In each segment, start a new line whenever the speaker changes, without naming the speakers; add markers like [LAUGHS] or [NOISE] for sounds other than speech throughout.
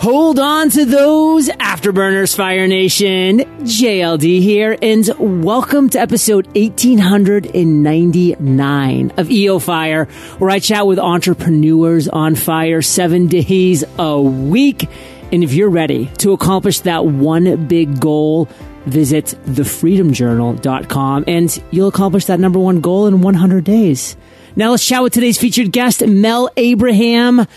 Hold on to those afterburners, Fire Nation. JLD here, and welcome to episode 1899 of EO Fire, where I chat with entrepreneurs on fire seven days a week. And if you're ready to accomplish that one big goal, visit thefreedomjournal.com and you'll accomplish that number one goal in 100 days. Now let's chat with today's featured guest, Mel Abraham.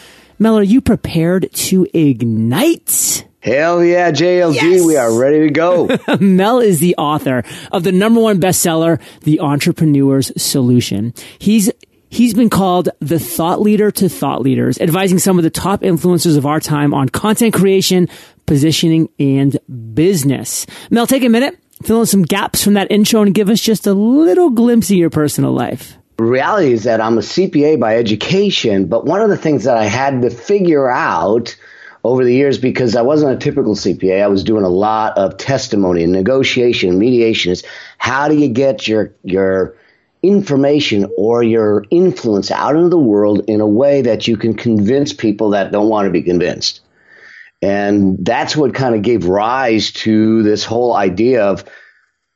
Mel, are you prepared to ignite?
Hell yeah, JLD,
Yes!
we are ready to go. [LAUGHS]
Mel is the author of the number one bestseller, The Entrepreneur's Solution. He's He's been called the thought leader to thought leaders, advising some of the top influencers of our time on content creation, positioning, and business. Mel, take a minute, fill in some gaps from that intro and give us just a little glimpse of your personal life.
Reality is that I'm a CPA by education, but one of the things that I had to figure out over the years because I wasn't a typical CPA, I was doing a lot of testimony and negotiation and mediation is how do you get your your information or your influence out into the world in a way that you can convince people that don't want to be convinced. And that's what kind of gave rise to this whole idea of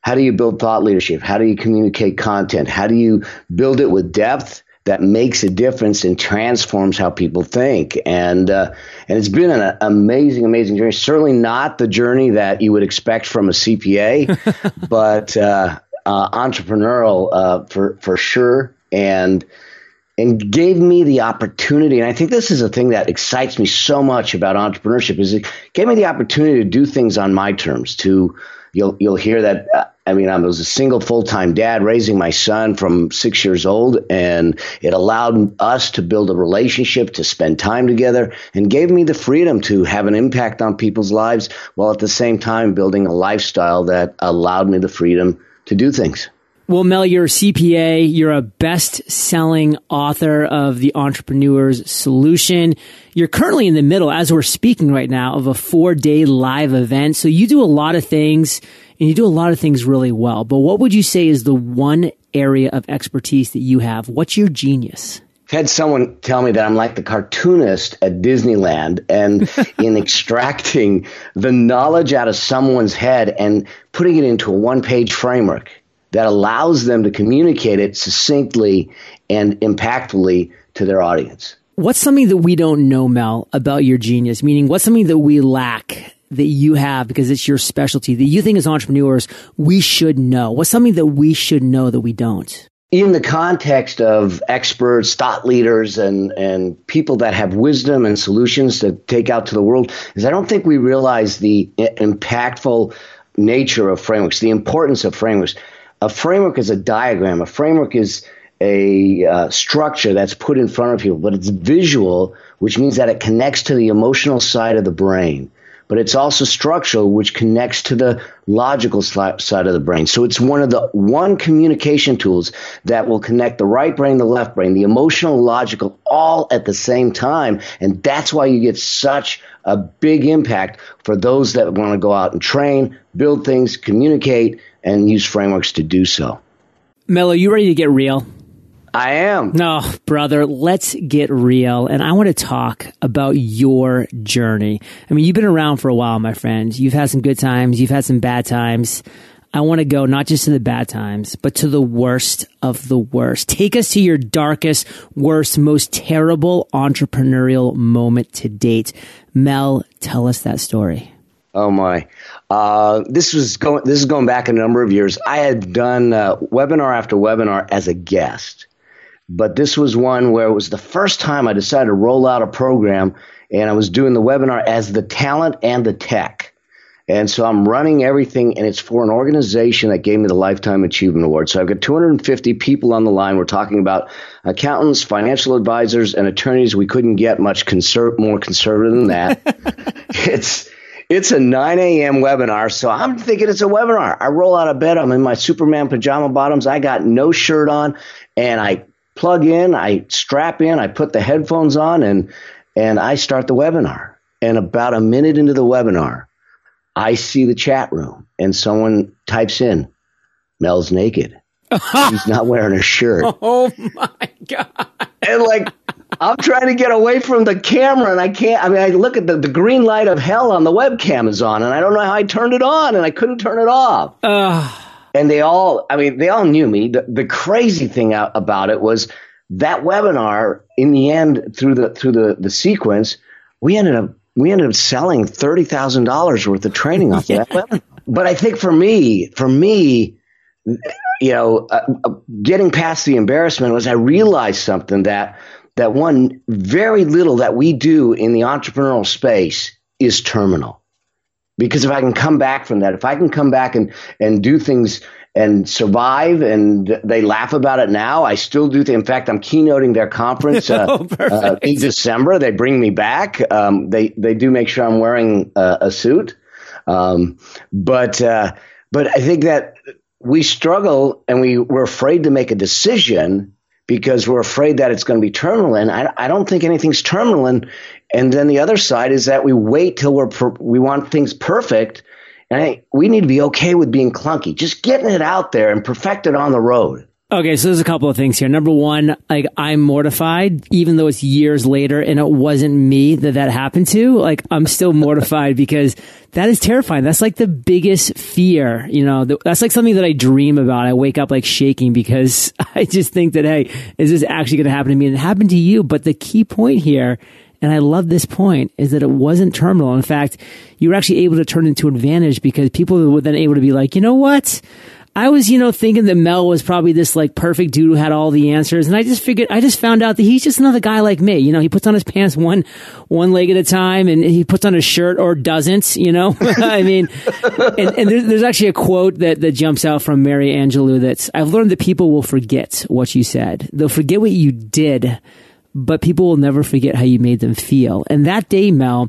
how do you build thought leadership? How do you communicate content? How do you build it with depth that makes a difference and transforms how people think? And uh, and it's been an amazing, amazing journey. Certainly not the journey that you would expect from a CPA, [LAUGHS] but uh, uh, entrepreneurial uh, for for sure. And and gave me the opportunity and i think this is a thing that excites me so much about entrepreneurship is it gave me the opportunity to do things on my terms to you'll you'll hear that uh, i mean i was a single full-time dad raising my son from six years old and it allowed us to build a relationship to spend time together and gave me the freedom to have an impact on people's lives while at the same time building a lifestyle that allowed me the freedom to do things
Well, Mel, you're a CPA. You're a best selling author of The Entrepreneur's Solution. You're currently in the middle, as we're speaking right now, of a four day live event. So you do a lot of things and you do a lot of things really well. But what would you say is the one area of expertise that you have? What's your genius?
I've had someone tell me that I'm like the cartoonist at Disneyland and [LAUGHS] in extracting the knowledge out of someone's head and putting it into a one page framework that allows them to communicate it succinctly and impactfully to their audience.
What's something that we don't know, Mel, about your genius? Meaning, what's something that we lack that you have because it's your specialty that you think as entrepreneurs we should know? What's something that we should know that we don't?
in the context of experts, thought leaders, and, and people that have wisdom and solutions to take out to the world, is I don't think we realize the impactful nature of frameworks, the importance of frameworks. A framework is a diagram. A framework is a uh, structure that's put in front of people, but it's visual, which means that it connects to the emotional side of the brain but it's also structural, which connects to the logical side of the brain. So it's one of the one communication tools that will connect the right brain, the left brain, the emotional, logical, all at the same time. And that's why you get such a big impact for those that want to go out and train, build things, communicate, and use frameworks to do so.
Mel, are you ready to get real?
I am.
No, brother, let's get real. And I want to talk about your journey. I mean, you've been around for a while, my friend. You've had some good times, you've had some bad times. I want to go not just to the bad times, but to the worst of the worst. Take us to your darkest, worst, most terrible entrepreneurial moment to date. Mel, tell us that story.
Oh my! Uh, this was going. This is going back a number of years. I had done uh, webinar after webinar as a guest, but this was one where it was the first time I decided to roll out a program, and I was doing the webinar as the talent and the tech. And so I'm running everything, and it's for an organization that gave me the Lifetime Achievement Award. So I've got 250 people on the line. We're talking about accountants, financial advisors, and attorneys. We couldn't get much conser- more conservative than that. [LAUGHS] it's it's a 9 a.m. webinar, so I'm thinking it's a webinar. I roll out of bed. I'm in my Superman pajama bottoms. I got no shirt on, and I plug in. I strap in. I put the headphones on, and and I start the webinar. And about a minute into the webinar, I see the chat room, and someone types in, "Mel's naked. [LAUGHS] He's not wearing a shirt."
Oh my God.
and like I'm trying to get away from the camera and I can't. I mean, I look at the, the green light of hell on the webcam is on and I don't know how I turned it on and I couldn't turn it off. Uh. And they all, I mean, they all knew me. The, the crazy thing about it was that webinar in the end through the, through the, the sequence, we ended up, we ended up selling $30,000 worth of training off yeah. that webinar. [LAUGHS] But I think for me, for me, you know, uh, uh, getting past the embarrassment was I realized something that that one very little that we do in the entrepreneurial space is terminal. Because if I can come back from that, if I can come back and, and do things and survive and they laugh about it now, I still do. Th- in fact, I'm keynoting their conference [LAUGHS] uh, oh, uh, in December. They bring me back. Um, they, they do make sure I'm wearing uh, a suit. Um, but, uh, but I think that we struggle and we, we're afraid to make a decision because we're afraid that it's going to be terminal. And I, I don't think anything's terminal. And, and then the other side is that we wait till we're, per, we want things perfect. And I, we need to be okay with being clunky, just getting it out there and perfect it on the road.
Okay, so there's a couple of things here. Number one, like I'm mortified, even though it's years later and it wasn't me that that happened to. Like I'm still mortified [LAUGHS] because that is terrifying. That's like the biggest fear. You know, that's like something that I dream about. I wake up like shaking because [LAUGHS] I just think that hey, is this actually going to happen to me? And it happened to you. But the key point here and I love this point is that it wasn't terminal. In fact, you were actually able to turn into advantage because people were then able to be like, you know what? I was, you know, thinking that Mel was probably this like perfect dude who had all the answers. And I just figured, I just found out that he's just another guy like me. You know, he puts on his pants one, one leg at a time and he puts on a shirt or doesn't, you know? [LAUGHS] I mean, and, and there's, there's, actually a quote that, that jumps out from Maya Angelou that's, I've learned that people will forget what you said. They'll forget what you did, but people will never forget how you made them feel. And that day, Mel,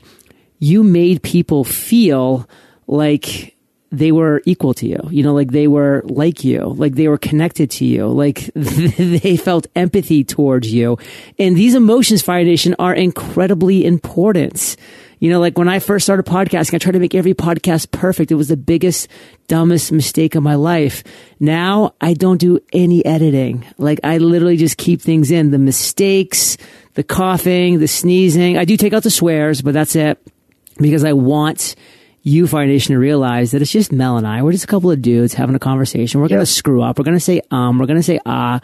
you made people feel like they were equal to you. You know, like they were like you, like they were connected to you, like [LAUGHS] they felt empathy towards you. And these emotions, Fire Nation, are incredibly important. You know, like when I first started podcasting, I tried to make every podcast perfect. It was the biggest, dumbest mistake of my life. Now I don't do any editing. Like I literally just keep things in the mistakes, the coughing, the sneezing. I do take out the swears, but that's it because I want you, Fire Nation, to realize that it's just Mel and I. We're just a couple of dudes having a conversation. We're yep. going to screw up. We're going to say um. We're going to say ah.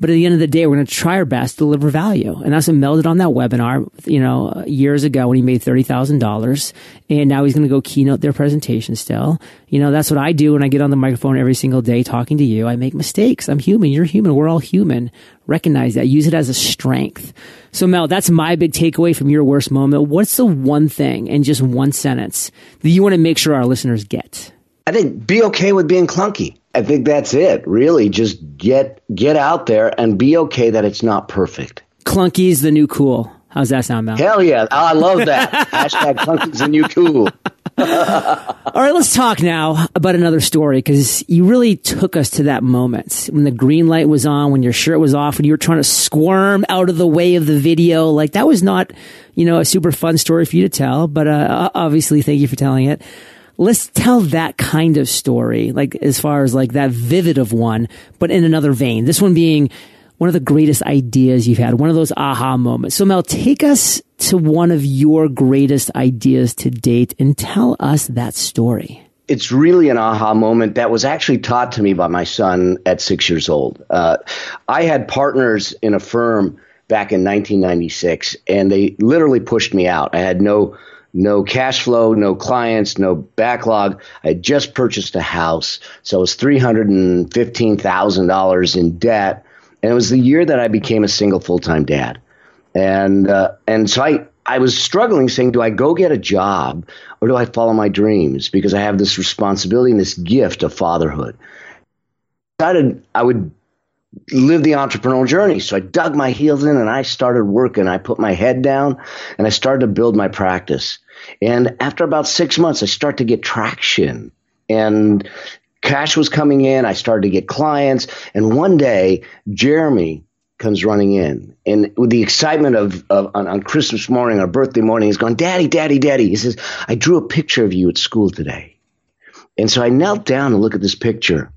But at the end of the day, we're going to try our best to deliver value. And that's what Mel did on that webinar, you know, years ago when he made $30,000. And now he's going to go keynote their presentation still. You know, that's what I do when I get on the microphone every single day talking to you. I make mistakes. I'm human. You're human. We're all human. Recognize that. Use it as a strength. So Mel, that's my big takeaway from your worst moment. What's the one thing in just one sentence that you want to make sure our listeners get?
I think be okay with being clunky. I think that's it. Really, just get get out there and be okay that it's not perfect.
Clunky is the new cool. How's that sound, Mel?
Hell yeah! I love that. [LAUGHS] Hashtag clunky's the new cool. [LAUGHS]
All right, let's talk now about another story because you really took us to that moment when the green light was on, when your shirt was off, when you were trying to squirm out of the way of the video. Like that was not, you know, a super fun story for you to tell, but uh, obviously, thank you for telling it let's tell that kind of story, like as far as like that vivid of one, but in another vein. This one being one of the greatest ideas you've had, one of those aha moments. So Mel, take us to one of your greatest ideas to date and tell us that story.
It's really an aha moment that was actually taught to me by my son at six years old. Uh, I had partners in a firm back in 1996, and they literally pushed me out. I had no no cash flow, no clients, no backlog. I had just purchased a house, so it was three hundred and fifteen thousand dollars in debt, and it was the year that I became a single full time dad, and uh, and so I. I was struggling saying, do I go get a job or do I follow my dreams? Because I have this responsibility and this gift of fatherhood. I decided I would live the entrepreneurial journey. So I dug my heels in and I started working. I put my head down and I started to build my practice. And after about six months, I start to get traction and cash was coming in. I started to get clients. And one day, Jeremy comes running in and with the excitement of, of on, on Christmas morning or birthday morning, he's going, Daddy, Daddy, Daddy. He says, I drew a picture of you at school today. And so I knelt down and look at this picture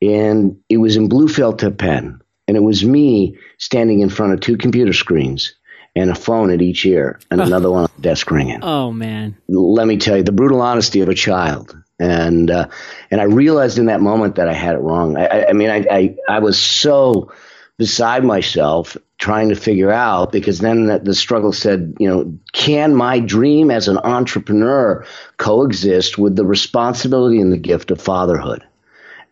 and it was in blue felt pen. And it was me standing in front of two computer screens and a phone at each ear and [LAUGHS] another one on the desk ringing.
Oh man.
Let me tell you the brutal honesty of a child. And uh, and I realized in that moment that I had it wrong. I, I, I mean, I, I I was so beside myself trying to figure out because then the, the, struggle said, you know, can my dream as an entrepreneur coexist with the responsibility and the gift of fatherhood?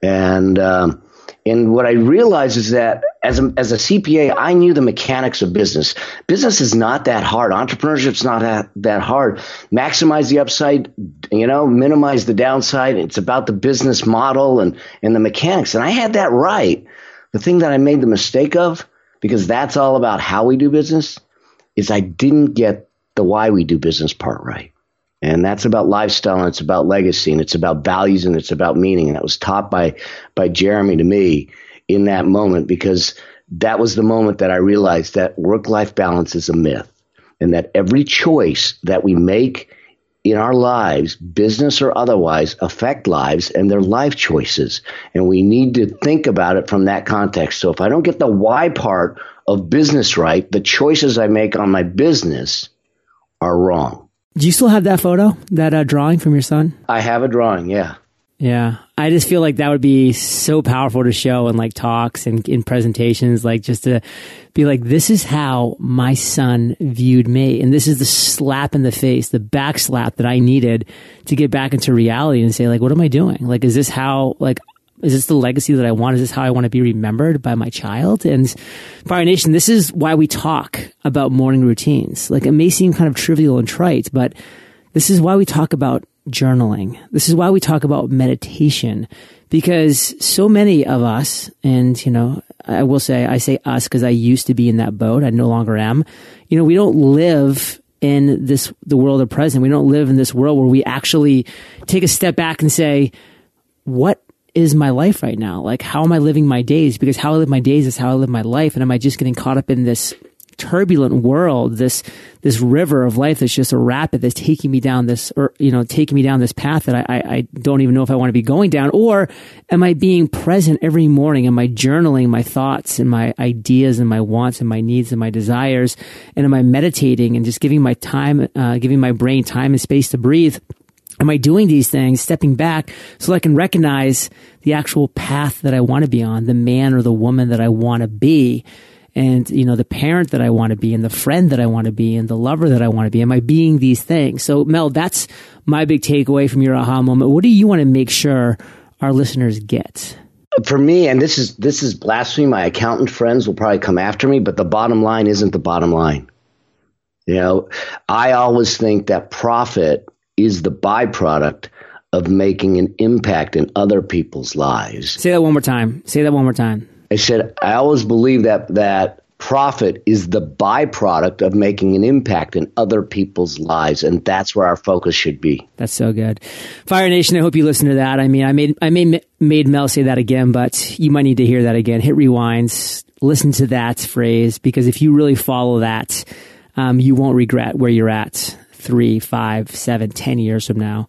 And um, and what I realized is that as a, as a CPA, I knew the mechanics of business. Business is not that hard. Entrepreneurship's not that, that hard. Maximize the upside, you know, minimize the downside. It's about the business model and, and the mechanics. And I had that right. The thing that I made the mistake of, because that's all about how we do business, is I didn't get the why we do business part right. And that's about lifestyle and it's about legacy and it's about values and it's about meaning. And that was taught by, by Jeremy to me in that moment because that was the moment that I realized that work life balance is a myth and that every choice that we make in our lives, business or otherwise, affect lives and their life choices. And we need to think about it from that context. So if I don't get the why part of business right, the choices I make on my business are wrong.
Do you still have that photo, that uh, drawing from your son?
I have a drawing, yeah.
Yeah. I just feel like that would be so powerful to show in like talks and in presentations, like just to be like, this is how my son viewed me. And this is the slap in the face, the back slap that I needed to get back into reality and say, like, what am I doing? Like, is this how, like, is this the legacy that I want? Is this how I want to be remembered by my child? And Fire Nation, this is why we talk about morning routines. Like it may seem kind of trivial and trite, but this is why we talk about journaling. This is why we talk about meditation because so many of us, and you know, I will say, I say us because I used to be in that boat. I no longer am. You know, we don't live in this, the world of present. We don't live in this world where we actually take a step back and say, what is my life right now? Like, how am I living my days? Because how I live my days is how I live my life. And am I just getting caught up in this turbulent world, this, this river of life that's just a rapid that's taking me down this, or, you know, taking me down this path that I, I, I don't even know if I want to be going down? Or am I being present every morning? Am I journaling my thoughts and my ideas and my wants and my needs and my desires? And am I meditating and just giving my time, uh, giving my brain time and space to breathe? Am I doing these things, stepping back so I can recognize the actual path that I want to be on, the man or the woman that I want to be, and, you know, the parent that I want to be, and the friend that I want to be, and the lover that I want to be? Am I being these things? So, Mel, that's my big takeaway from your aha moment. What do you want to make sure our listeners get?
For me, and this is this is blasphemy. My accountant friends will probably come after me, but the bottom line isn't the bottom line. You know, I always think that profit is the byproduct of making an impact in other people's lives.
Say that one more time. Say that one more time.
I said I always believe that that profit is the byproduct of making an impact in other people's lives and that's where our focus should be
that's so good fire nation i hope you listen to that i mean i made i made made mel say that again but you might need to hear that again hit rewinds listen to that phrase because if you really follow that um, you won't regret where you're at three, five, seven, ten years from now.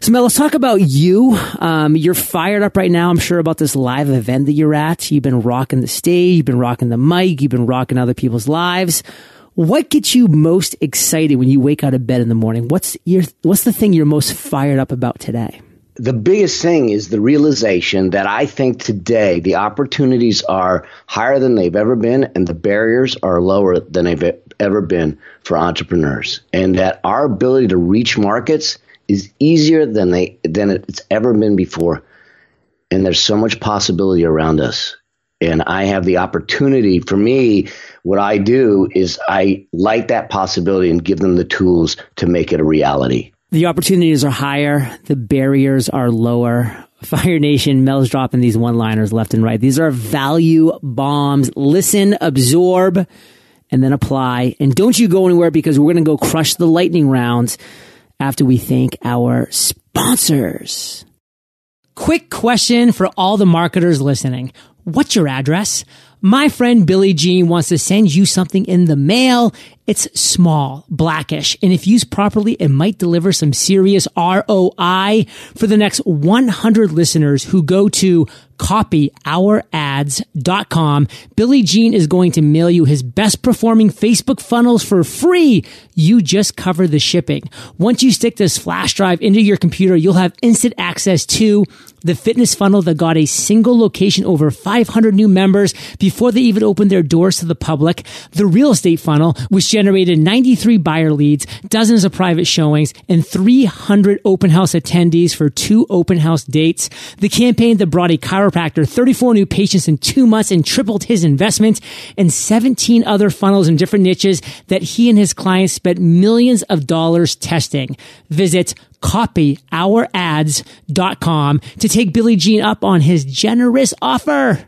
So, Mel, let's talk about you. Um, you're fired up right now, I'm sure, about this live event that you're at. You've been rocking the stage, you've been rocking the mic, you've been rocking other people's lives. What gets you most excited when you wake out of bed in the morning? What's your What's the thing you're most fired up about today?
The biggest thing is the realization that I think today the opportunities are higher than they've ever been and the barriers are lower than they've ever been for entrepreneurs. And that our ability to reach markets is easier than they than it's ever been before. And there's so much possibility around us. And I have the opportunity for me, what I do is I light that possibility and give them the tools to make it a reality.
The opportunities are higher, the barriers are lower. [LAUGHS] Fire Nation, Mel's dropping these one liners left and right. These are value bombs. Listen, absorb, and then apply. And don't you go anywhere because we're going to go crush the lightning round after we thank our sponsors. Quick question for all the marketers listening. What's your address? My friend Billy Gene wants to send you something in the mail It's small, blackish, and if used properly, it might deliver some serious ROI for the next 100 listeners who go to copyourads.com. Billy Gene is going to mail you his best performing Facebook funnels for free. You just cover the shipping. Once you stick this flash drive into your computer, you'll have instant access to the fitness funnel that got a single location over 500 new members before they even opened their doors to the public. The real estate funnel, which generated 93 buyer leads, dozens of private showings, and 300 open house attendees for two open house dates. The campaign that brought a chiropractor 34 new patients in two months and tripled his investment and 17 other funnels in different niches that he and his clients spent millions of dollars testing. Visit copyourads.com to take Billy Gene up on his generous offer.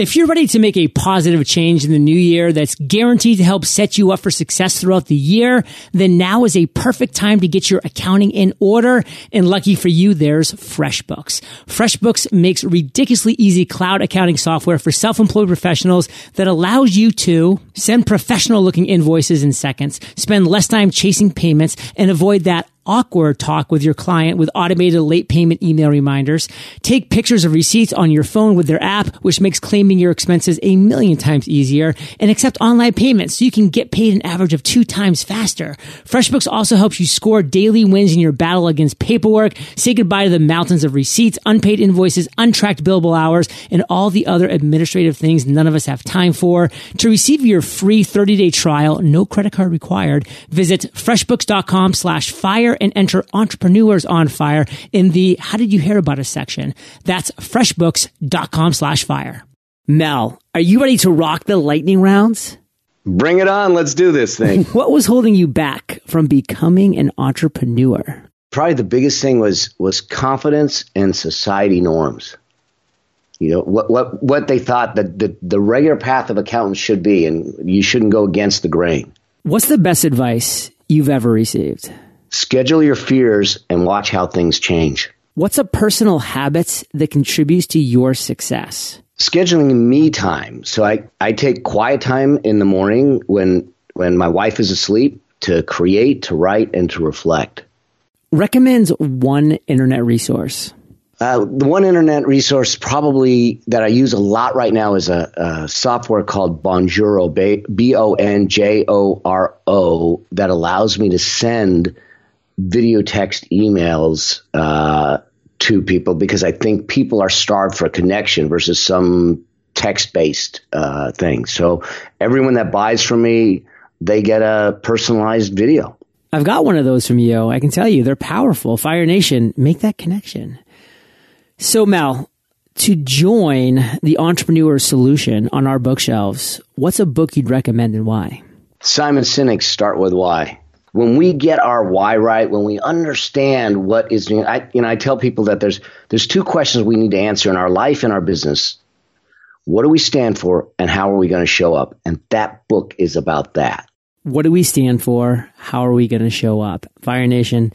If you're ready to make a positive change in the new year that's guaranteed to help set you up for success throughout the year, then now is a perfect time to get your accounting in order. And lucky for you, there's FreshBooks. FreshBooks makes ridiculously easy cloud accounting software for self-employed professionals that allows you to send professional looking invoices in seconds, spend less time chasing payments, and avoid that awkward talk with your client with automated late payment email reminders. Take pictures of receipts on your phone with their app, which makes claiming your expenses a million times easier and accept online payments so you can get paid an average of two times faster. FreshBooks also helps you score daily wins in your battle against paperwork, say goodbye to the mountains of receipts, unpaid invoices, untracked billable hours, and all the other administrative things none of us have time for. To receive your free 30 day trial, no credit card required, visit freshbooks.com slash fire and enter entrepreneurs on fire in the how did you hear about us section. That's freshbooks.com slash fire. Mel, are you ready to rock the lightning rounds?
Bring it on. Let's do this thing. [LAUGHS]
what was holding you back from becoming an entrepreneur?
Probably the biggest thing was was confidence and society norms. You know what what what they thought that the, the regular path of accountants should be, and you shouldn't go against the grain.
What's the best advice you've ever received?
Schedule your fears and watch how things change.
What's a personal habit that contributes to your success?
Scheduling me time. So I, I take quiet time in the morning when when my wife is asleep to create, to write, and to reflect.
Recommends one internet resource.
Uh, the one internet resource probably that I use a lot right now is a, a software called Bonjoro, B O N J O R O, that allows me to send video text emails uh, to people because I think people are starved for a connection versus some text based uh, thing. So everyone that buys from me, they get a personalized video.
I've got one of those from you. I can tell you they're powerful. Fire Nation, make that connection. So, Mel, to join the entrepreneur solution on our bookshelves, what's a book you'd recommend and why?
Simon Sinek's Start With Why when we get our why right, when we understand what is, I, you know, I tell people that there's there's two questions we need to answer in our life and our business. What do we stand for, and how are we going to show up? And that book is about that.
What do we stand for? How are we going to show up? Fire Nation,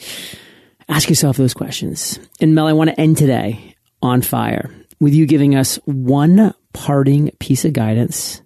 ask yourself those questions. And Mel, I want to end today on fire with you giving us one parting piece of guidance,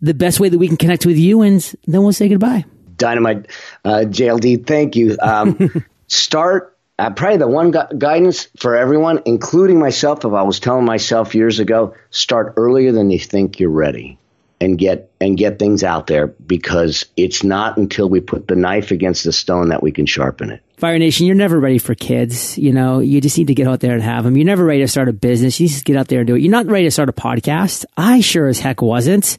the best way that we can connect with you, and then we'll say goodbye.
Dynamite uh, JLD. Thank you. Um, [LAUGHS] start uh, probably the one gu- guidance for everyone, including myself. If I was telling myself years ago, start earlier than you think you're ready, and get and get things out there because it's not until we put the knife against the stone that we can sharpen it.
Fire Nation, you're never ready for kids. You know, you just need to get out there and have them. You're never ready to start a business. You just get out there and do it. You're not ready to start a podcast. I sure as heck wasn't.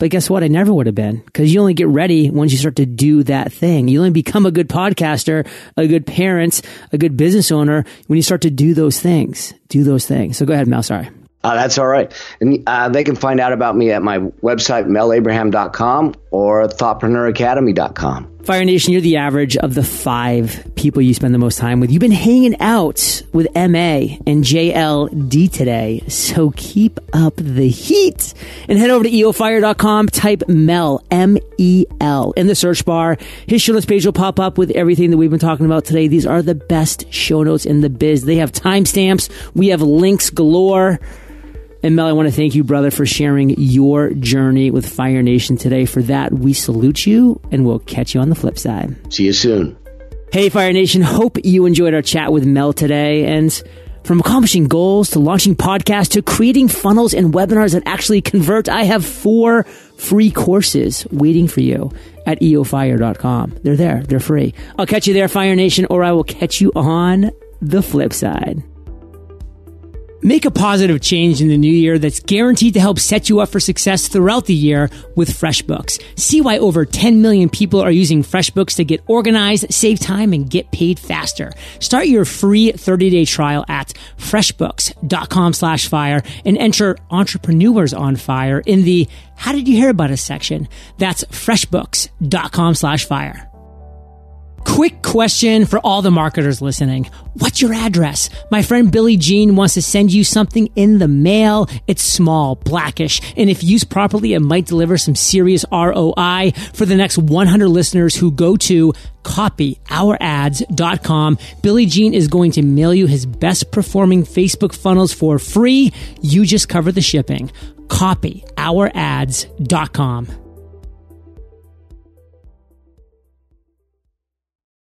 But guess what? I never would have been because you only get ready once you start to do that thing. You only become a good podcaster, a good parent, a good business owner when you start to do those things. Do those things. So go ahead, Mel. Sorry.
Uh, that's all right. And uh, they can find out about me at my website, melabraham.com or thoughtpreneuracademy.com.
Fire Nation, you're the average of the five people you spend the most time with. You've been hanging out with MA and JLD today, so keep up the heat and head over to eofire.com, type Mel, M-E-L, in the search bar. His show notes page will pop up with everything that we've been talking about today. These are the best show notes in the biz. They have timestamps. We have links galore. And Mel, I want to thank you, brother, for sharing your journey with Fire Nation today. For that, we salute you and we'll catch you on the flip side.
See you soon.
Hey, Fire Nation. Hope you enjoyed our chat with Mel today. And from accomplishing goals to launching podcasts to creating funnels and webinars that actually convert, I have four free courses waiting for you at eofire.com. They're there. They're free. I'll catch you there, Fire Nation, or I will catch you on the flip side. Make a positive change in the new year that's guaranteed to help set you up for success throughout the year with FreshBooks. See why over 10 million people are using FreshBooks to get organized, save time, and get paid faster. Start your free 30-day trial at freshbooks.com slash fire and enter entrepreneurs on fire in the how did you hear about us section. That's freshbooks.com slash fire. Quick question for all the marketers listening. What's your address? My friend Billy Gene wants to send you something in the mail. It's small, blackish, and if used properly, it might deliver some serious ROI for the next 100 listeners who go to copyourads.com. Billy Gene is going to mail you his best performing Facebook funnels for free. You just cover the shipping. Copyourads.com.